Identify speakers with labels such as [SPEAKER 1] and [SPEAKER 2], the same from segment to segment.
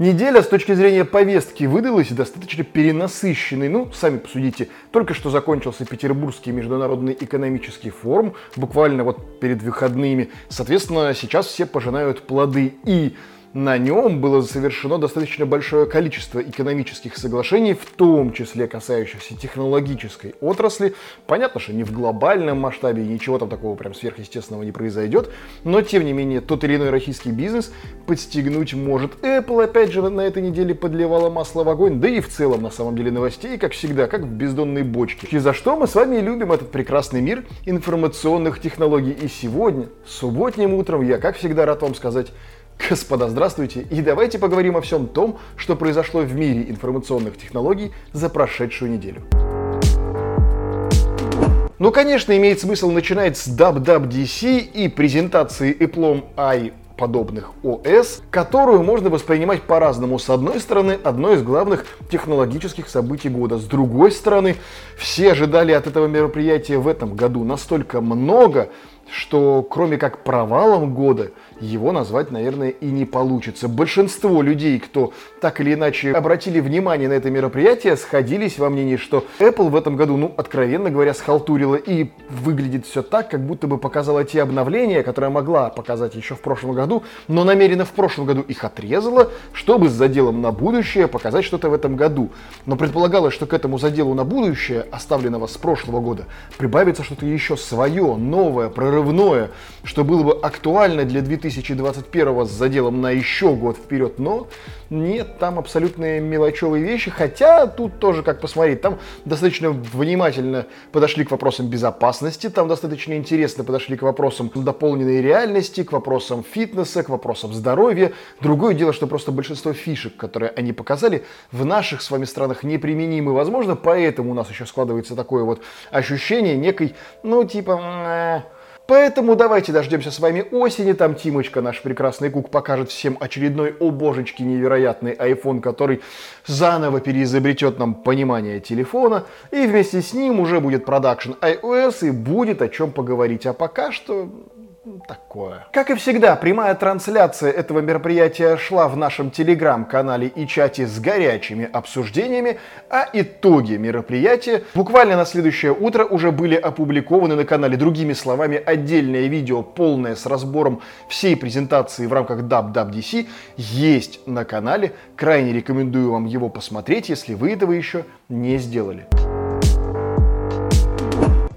[SPEAKER 1] Неделя с точки зрения повестки выдалась достаточно перенасыщенной. Ну, сами посудите, только что закончился Петербургский международный экономический форум, буквально вот перед выходными. Соответственно, сейчас все пожинают плоды и на нем было совершено достаточно большое количество экономических соглашений, в том числе касающихся технологической отрасли. Понятно, что не в глобальном масштабе, ничего там такого прям сверхъестественного не произойдет, но тем не менее тот или иной российский бизнес подстегнуть может. Apple опять же на этой неделе подливала масло в огонь, да и в целом на самом деле новостей, как всегда, как в бездонной бочке. И за что мы с вами любим этот прекрасный мир информационных технологий. И сегодня, субботним утром, я, как всегда, рад вам сказать Господа, здравствуйте, и давайте поговорим о всем том, что произошло в мире информационных технологий за прошедшую неделю. Ну, конечно, имеет смысл начинать с WWDC и презентации Apple i подобных ОС, которую можно воспринимать по-разному. С одной стороны, одно из главных технологических событий года. С другой стороны, все ожидали от этого мероприятия в этом году настолько много, что кроме как провалом года, его назвать, наверное, и не получится. Большинство людей, кто так или иначе обратили внимание на это мероприятие, сходились во мнении, что Apple в этом году, ну, откровенно говоря, схалтурила и выглядит все так, как будто бы показала те обновления, которые могла показать еще в прошлом году, но намеренно в прошлом году их отрезала, чтобы с заделом на будущее показать что-то в этом году. Но предполагалось, что к этому заделу на будущее, оставленного с прошлого года, прибавится что-то еще свое, новое, прорывное, что было бы актуально для 2000 2021 с заделом на еще год вперед, но нет, там абсолютные мелочевые вещи, хотя тут тоже как посмотреть, там достаточно внимательно подошли к вопросам безопасности, там достаточно интересно подошли к вопросам дополненной реальности, к вопросам фитнеса, к вопросам здоровья. Другое дело, что просто большинство фишек, которые они показали, в наших с вами странах неприменимы, возможно, поэтому у нас еще складывается такое вот ощущение некой, ну, типа, Поэтому давайте дождемся с вами осени, там Тимочка, наш прекрасный кук, покажет всем очередной, о божечки, невероятный iPhone, который заново переизобретет нам понимание телефона, и вместе с ним уже будет продакшн iOS, и будет о чем поговорить. А пока что такое. Как и всегда, прямая трансляция этого мероприятия шла в нашем телеграм-канале и чате с горячими обсуждениями, а итоги мероприятия буквально на следующее утро уже были опубликованы на канале. Другими словами, отдельное видео, полное с разбором всей презентации в рамках WWDC, есть на канале. Крайне рекомендую вам его посмотреть, если вы этого еще не сделали.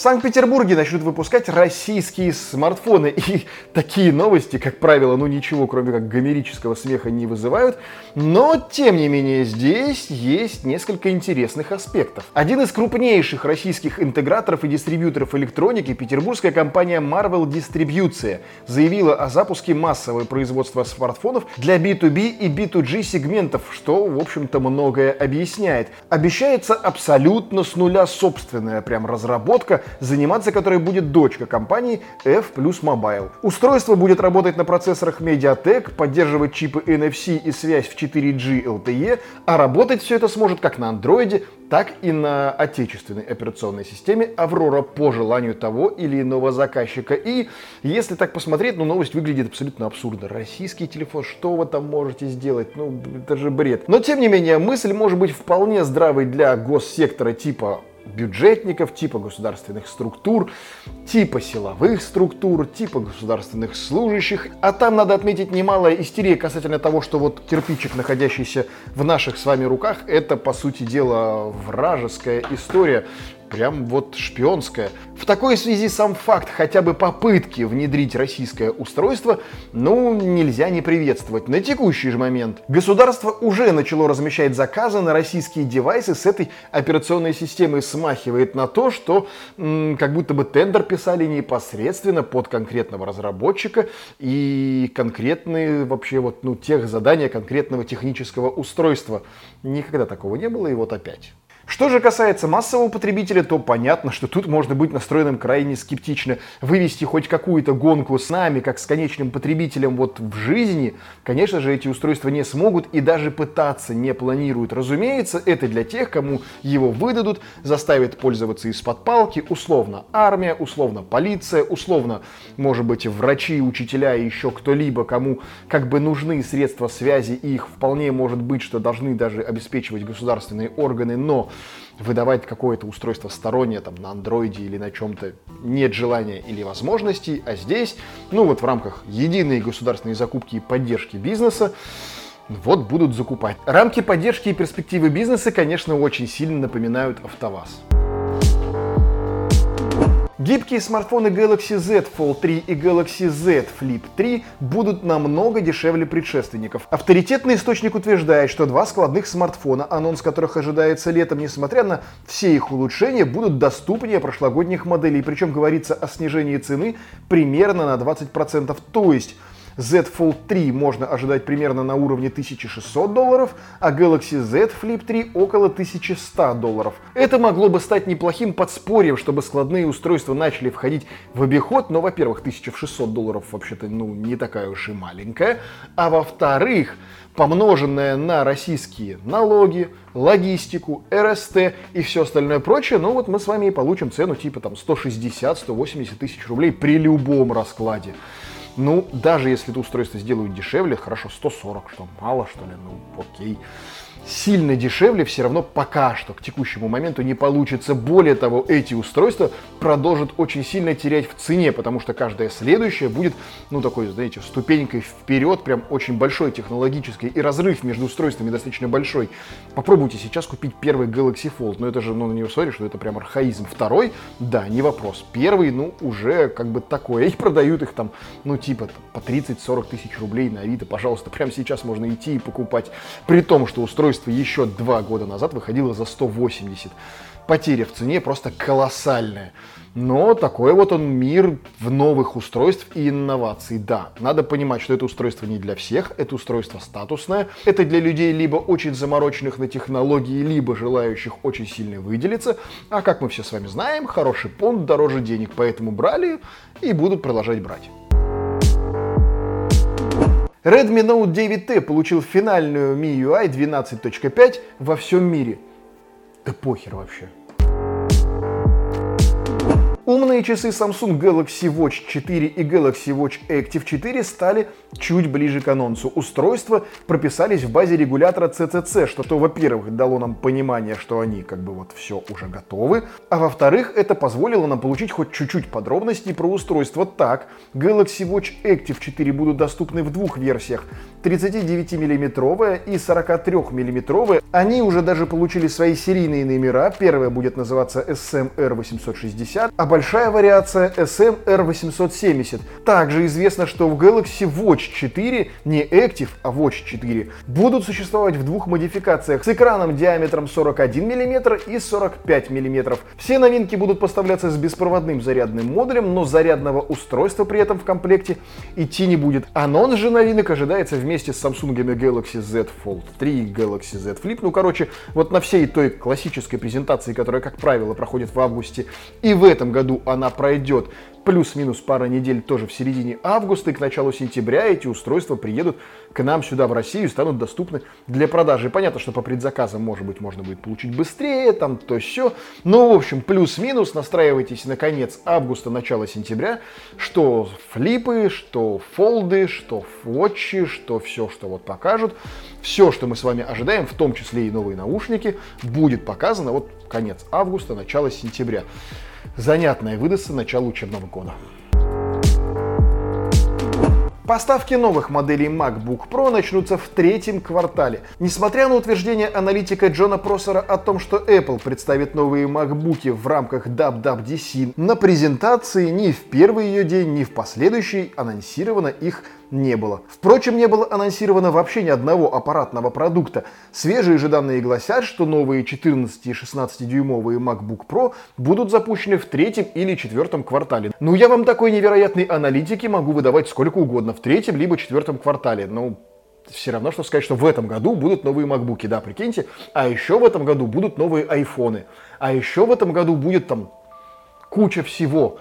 [SPEAKER 1] В Санкт-Петербурге начнут выпускать российские смартфоны. И такие новости, как правило, ну ничего, кроме как гомерического смеха не вызывают. Но, тем не менее, здесь есть несколько интересных аспектов. Один из крупнейших российских интеграторов и дистрибьюторов электроники, петербургская компания Marvel Distribution, заявила о запуске массового производства смартфонов для B2B и B2G сегментов, что, в общем-то, многое объясняет. Обещается абсолютно с нуля собственная прям разработка, заниматься которой будет дочка компании F Plus Mobile. Устройство будет работать на процессорах MediaTek, поддерживать чипы NFC и связь в 4G LTE, а работать все это сможет как на Android, так и на отечественной операционной системе Aurora по желанию того или иного заказчика. И если так посмотреть, ну новость выглядит абсолютно абсурдно. Российский телефон, что вы там можете сделать? Ну, это же бред. Но тем не менее, мысль может быть вполне здравой для госсектора типа бюджетников, типа государственных структур, типа силовых структур, типа государственных служащих. А там надо отметить немалая истерия касательно того, что вот кирпичик, находящийся в наших с вами руках, это, по сути дела, вражеская история прям вот шпионская. В такой связи сам факт хотя бы попытки внедрить российское устройство, ну, нельзя не приветствовать. На текущий же момент государство уже начало размещать заказы на российские девайсы с этой операционной системой. Смахивает на то, что м, как будто бы тендер писали непосредственно под конкретного разработчика и конкретные вообще вот, ну, тех задания конкретного технического устройства. Никогда такого не было, и вот опять. Что же касается массового потребителя, то понятно, что тут можно быть настроенным крайне скептично. Вывести хоть какую-то гонку с нами, как с конечным потребителем вот в жизни, конечно же, эти устройства не смогут и даже пытаться не планируют. Разумеется, это для тех, кому его выдадут, заставят пользоваться из-под палки, условно армия, условно полиция, условно, может быть, врачи, учителя и еще кто-либо, кому как бы нужны средства связи, и их вполне может быть, что должны даже обеспечивать государственные органы, но выдавать какое-то устройство стороннее там на андроиде или на чем-то нет желания или возможностей, а здесь, ну вот в рамках единой государственной закупки и поддержки бизнеса, вот будут закупать. Рамки поддержки и перспективы бизнеса, конечно, очень сильно напоминают АвтоВАЗ. Гибкие смартфоны Galaxy Z Fold 3 и Galaxy Z Flip 3 будут намного дешевле предшественников. Авторитетный источник утверждает, что два складных смартфона, анонс которых ожидается летом, несмотря на все их улучшения, будут доступнее прошлогодних моделей. Причем говорится о снижении цены примерно на 20%. То есть Z Fold 3 можно ожидать примерно на уровне 1600 долларов, а Galaxy Z Flip 3 около 1100 долларов. Это могло бы стать неплохим подспорьем, чтобы складные устройства начали входить в обиход, но, во-первых, 1600 долларов вообще-то ну, не такая уж и маленькая, а во-вторых, помноженное на российские налоги, логистику, РСТ и все остальное прочее, ну вот мы с вами и получим цену типа там 160-180 тысяч рублей при любом раскладе. Ну, даже если это устройство сделают дешевле, хорошо, 140, что мало, что ли, ну, окей сильно дешевле все равно пока что к текущему моменту не получится. Более того, эти устройства продолжат очень сильно терять в цене, потому что каждое следующее будет, ну, такой, знаете, ступенькой вперед, прям очень большой технологический, и разрыв между устройствами достаточно большой. Попробуйте сейчас купить первый Galaxy Fold, но это же, ну, на него смотришь, что это прям архаизм. Второй, да, не вопрос. Первый, ну, уже как бы такое, и продают их там, ну, типа, по 30-40 тысяч рублей на Авито, пожалуйста, прямо сейчас можно идти и покупать, при том, что устройство устройство еще два года назад выходило за 180. Потеря в цене просто колоссальная. Но такой вот он мир в новых устройств и инноваций. Да, надо понимать, что это устройство не для всех, это устройство статусное. Это для людей либо очень замороченных на технологии, либо желающих очень сильно выделиться. А как мы все с вами знаем, хороший понт дороже денег, поэтому брали и будут продолжать брать. Redmi Note 9T получил финальную MIUI 12.5 во всем мире. Да похер вообще. Умные часы Samsung Galaxy Watch 4 и Galaxy Watch Active 4 стали чуть ближе к анонсу. Устройства прописались в базе регулятора CCC, что, то, во-первых, дало нам понимание, что они как бы вот все уже готовы, а во-вторых, это позволило нам получить хоть чуть-чуть подробностей про устройство. Так, Galaxy Watch Active 4 будут доступны в двух версиях. 39-миллиметровая и 43-миллиметровая. Они уже даже получили свои серийные номера. Первая будет называться SMR860, а большая вариация SMR870. Также известно, что в Galaxy Watch 4, не Active, а Watch 4, будут существовать в двух модификациях с экраном диаметром 41 мм и 45 мм. Все новинки будут поставляться с беспроводным зарядным модулем, но зарядного устройства при этом в комплекте идти не будет. Анонс же новинок ожидается в вместе с Samsung Galaxy Z Fold 3 и Galaxy Z Flip. Ну, короче, вот на всей той классической презентации, которая, как правило, проходит в августе, и в этом году она пройдет плюс-минус пара недель тоже в середине августа и к началу сентября эти устройства приедут к нам сюда в Россию и станут доступны для продажи. Понятно, что по предзаказам, может быть, можно будет получить быстрее, там то все. Но, в общем, плюс-минус настраивайтесь на конец августа, начало сентября, что флипы, что фолды, что фотчи, что все, что вот покажут. Все, что мы с вами ожидаем, в том числе и новые наушники, будет показано вот конец августа, начало сентября занятное выдастся начало учебного года. Поставки новых моделей MacBook Pro начнутся в третьем квартале. Несмотря на утверждение аналитика Джона Просера о том, что Apple представит новые MacBook в рамках WWDC, на презентации ни в первый ее день, ни в последующий анонсировано их не было. Впрочем, не было анонсировано вообще ни одного аппаратного продукта. Свежие же данные гласят, что новые 14 и 16 дюймовые MacBook Pro будут запущены в третьем или четвертом квартале. Ну, я вам такой невероятной аналитики могу выдавать сколько угодно в третьем либо четвертом квартале. Ну, все равно, что сказать, что в этом году будут новые макбуки, да, прикиньте. А еще в этом году будут новые айфоны. А еще в этом году будет там куча всего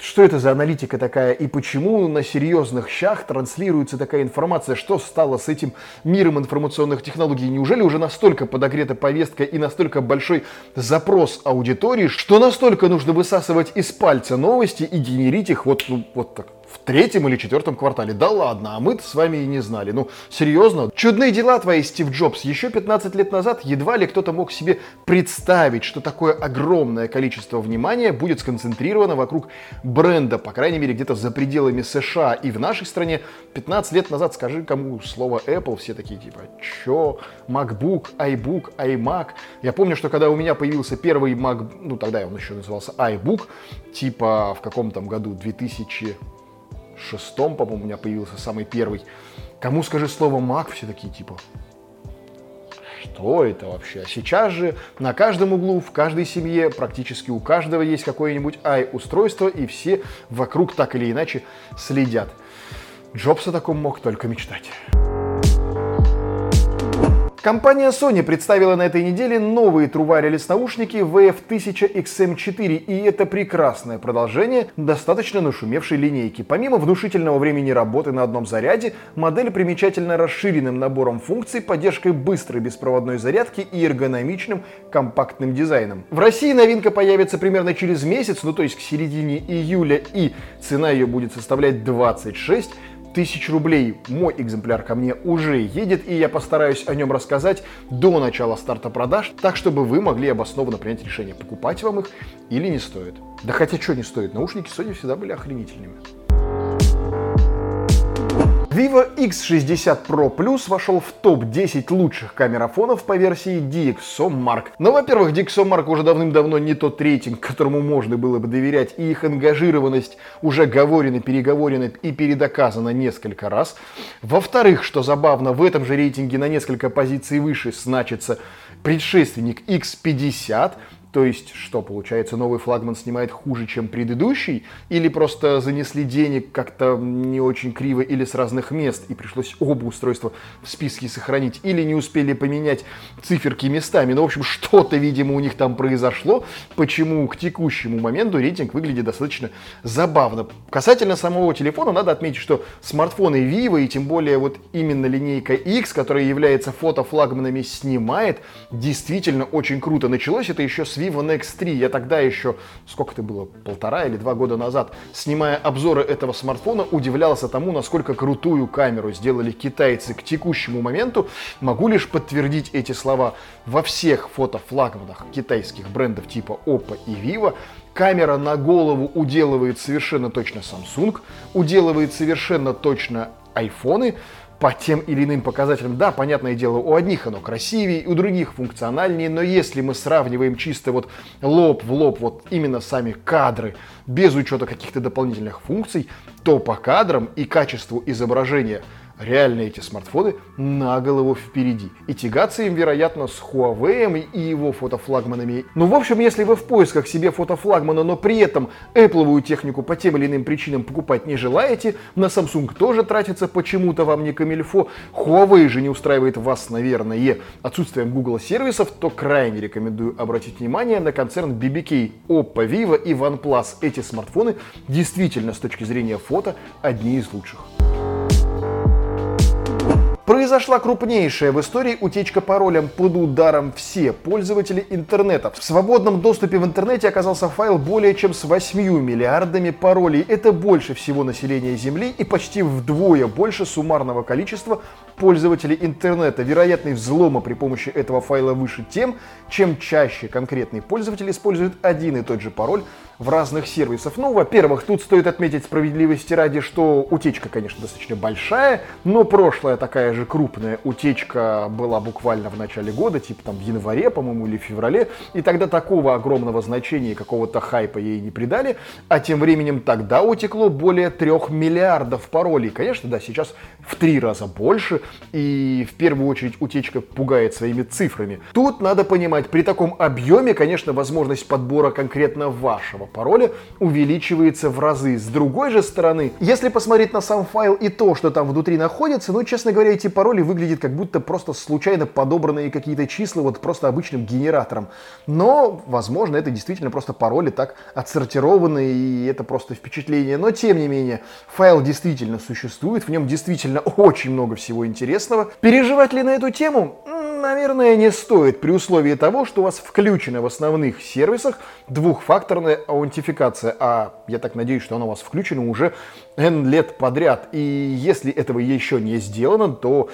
[SPEAKER 1] что это за аналитика такая и почему на серьезных щах транслируется такая информация, что стало с этим миром информационных технологий. Неужели уже настолько подогрета повестка и настолько большой запрос аудитории, что настолько нужно высасывать из пальца новости и генерить их вот, ну, вот так в третьем или четвертом квартале. Да ладно, а мы-то с вами и не знали. Ну, серьезно? Чудные дела твои, Стив Джобс. Еще 15 лет назад едва ли кто-то мог себе представить, что такое огромное количество внимания будет сконцентрировано вокруг бренда, по крайней мере, где-то за пределами США и в нашей стране. 15 лет назад скажи кому слово Apple, все такие типа, чё? MacBook, iBook, iMac. Я помню, что когда у меня появился первый Mac, ну тогда он еще назывался iBook, типа в каком там году, 2000 шестом, по-моему, у меня появился самый первый. Кому скажи слово Mac, все такие типа, что это вообще? А сейчас же на каждом углу, в каждой семье, практически у каждого есть какое-нибудь i-устройство, и все вокруг так или иначе следят. Джобс о таком мог только мечтать. Компания Sony представила на этой неделе новые Wireless наушники VF1000XM4, и это прекрасное продолжение достаточно нашумевшей линейки. Помимо внушительного времени работы на одном заряде, модель примечательно расширенным набором функций, поддержкой быстрой беспроводной зарядки и эргономичным компактным дизайном. В России новинка появится примерно через месяц, ну то есть к середине июля, и цена ее будет составлять 26 тысяч рублей. Мой экземпляр ко мне уже едет, и я постараюсь о нем рассказать до начала старта продаж, так чтобы вы могли обоснованно принять решение, покупать вам их или не стоит. Да хотя что не стоит, наушники Sony всегда были охренительными. Vivo X60 Pro Plus вошел в топ-10 лучших камерафонов по версии DxOMark. Но, во-первых, DxOMark уже давным-давно не тот рейтинг, которому можно было бы доверять, и их ангажированность уже говорена, переговорена и передоказана несколько раз. Во-вторых, что забавно, в этом же рейтинге на несколько позиций выше значится предшественник X50, то есть, что получается, новый флагман снимает хуже, чем предыдущий? Или просто занесли денег как-то не очень криво или с разных мест, и пришлось оба устройства в списке сохранить? Или не успели поменять циферки местами? Ну, в общем, что-то, видимо, у них там произошло, почему к текущему моменту рейтинг выглядит достаточно забавно. Касательно самого телефона, надо отметить, что смартфоны Vivo, и тем более вот именно линейка X, которая является фотофлагманами, снимает, действительно очень круто. Началось это еще с Vivo Nex 3. Я тогда еще, сколько это было, полтора или два года назад, снимая обзоры этого смартфона, удивлялся тому, насколько крутую камеру сделали китайцы к текущему моменту. Могу лишь подтвердить эти слова. Во всех фотофлагманах китайских брендов типа Oppo и Vivo камера на голову уделывает совершенно точно Samsung, уделывает совершенно точно айфоны, по тем или иным показателям. Да, понятное дело, у одних оно красивее, у других функциональнее, но если мы сравниваем чисто вот лоб в лоб, вот именно сами кадры, без учета каких-то дополнительных функций, то по кадрам и качеству изображения – реально эти смартфоны на голову впереди. И тягаться им, вероятно, с Huawei и его фотофлагманами. Ну, в общем, если вы в поисках себе фотофлагмана, но при этом Apple технику по тем или иным причинам покупать не желаете, на Samsung тоже тратится почему-то вам не камильфо, Huawei же не устраивает вас, наверное, отсутствием Google сервисов, то крайне рекомендую обратить внимание на концерн BBK, Oppo, Vivo и OnePlus. Эти смартфоны действительно с точки зрения фото одни из лучших. Произошла крупнейшая в истории утечка паролем под ударом все пользователи интернета. В свободном доступе в интернете оказался файл более чем с 8 миллиардами паролей. Это больше всего населения Земли и почти вдвое больше суммарного количества пользователей интернета. Вероятность взлома при помощи этого файла выше тем, чем чаще конкретный пользователь использует один и тот же пароль в разных сервисах. Ну, во-первых, тут стоит отметить справедливости ради, что утечка, конечно, достаточно большая, но прошлая такая же крупная утечка была буквально в начале года, типа там в январе, по-моему, или в феврале, и тогда такого огромного значения какого-то хайпа ей не придали, а тем временем тогда утекло более трех миллиардов паролей. Конечно, да, сейчас в три раза больше, и в первую очередь утечка пугает своими цифрами. Тут надо понимать, при таком объеме, конечно, возможность подбора конкретно вашего пароля увеличивается в разы. С другой же стороны, если посмотреть на сам файл и то, что там внутри находится, ну, честно говоря, эти пароли выглядят как будто просто случайно подобранные какие-то числа вот просто обычным генератором. Но, возможно, это действительно просто пароли так отсортированы, и это просто впечатление. Но, тем не менее, файл действительно существует, в нем действительно очень много всего интересного. Переживать ли на эту тему? Наверное, не стоит при условии того, что у вас включена в основных сервисах двухфакторная аутентификация, а я так надеюсь, что она у вас включена уже N лет подряд. И если этого еще не сделано, то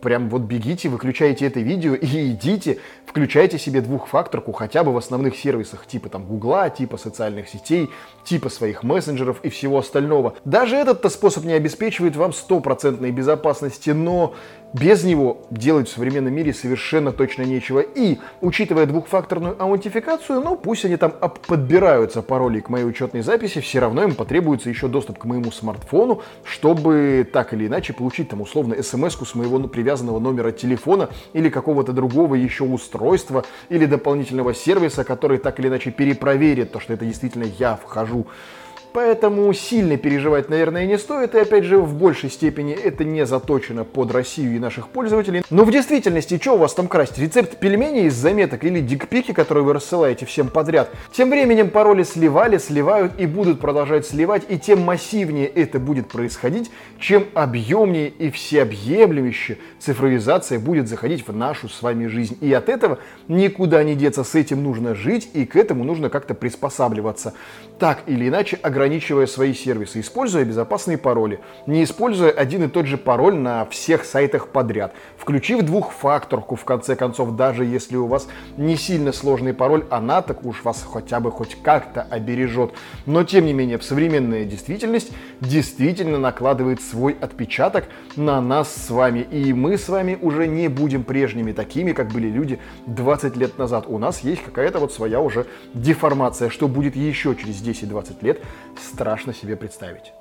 [SPEAKER 1] прям вот бегите, выключайте это видео и идите, включайте себе двухфакторку хотя бы в основных сервисах, типа там Гугла, типа социальных сетей, типа своих мессенджеров и всего остального. Даже этот-то способ не обеспечивает вам стопроцентной безопасности, но без него делать в современном мире совершенно точно нечего. И, учитывая двухфакторную аутентификацию, ну пусть они там подбираются пароли к моей учетной записи, все равно им потребуется еще доступ к моему смартфону, чтобы так или иначе получить там условно смс с моего ну, привязанного номера телефона или какого-то другого еще устройства или дополнительного сервиса, который так или иначе перепроверит то, что это действительно я вхожу Поэтому сильно переживать, наверное, не стоит. И опять же, в большей степени это не заточено под Россию и наших пользователей. Но в действительности, что у вас там красть? Рецепт пельменей из заметок или дикпики, которые вы рассылаете всем подряд? Тем временем пароли сливали, сливают и будут продолжать сливать. И тем массивнее это будет происходить, чем объемнее и всеобъемлющее цифровизация будет заходить в нашу с вами жизнь. И от этого никуда не деться. С этим нужно жить и к этому нужно как-то приспосабливаться. Так или иначе, ограничивая свои сервисы, используя безопасные пароли, не используя один и тот же пароль на всех сайтах подряд, включив двухфакторку в конце концов, даже если у вас не сильно сложный пароль, она так уж вас хотя бы хоть как-то обережет. Но тем не менее, современная действительность действительно накладывает свой отпечаток на нас с вами. И мы с вами уже не будем прежними такими, как были люди 20 лет назад. У нас есть какая-то вот своя уже деформация, что будет еще через 10-20 лет, страшно себе представить.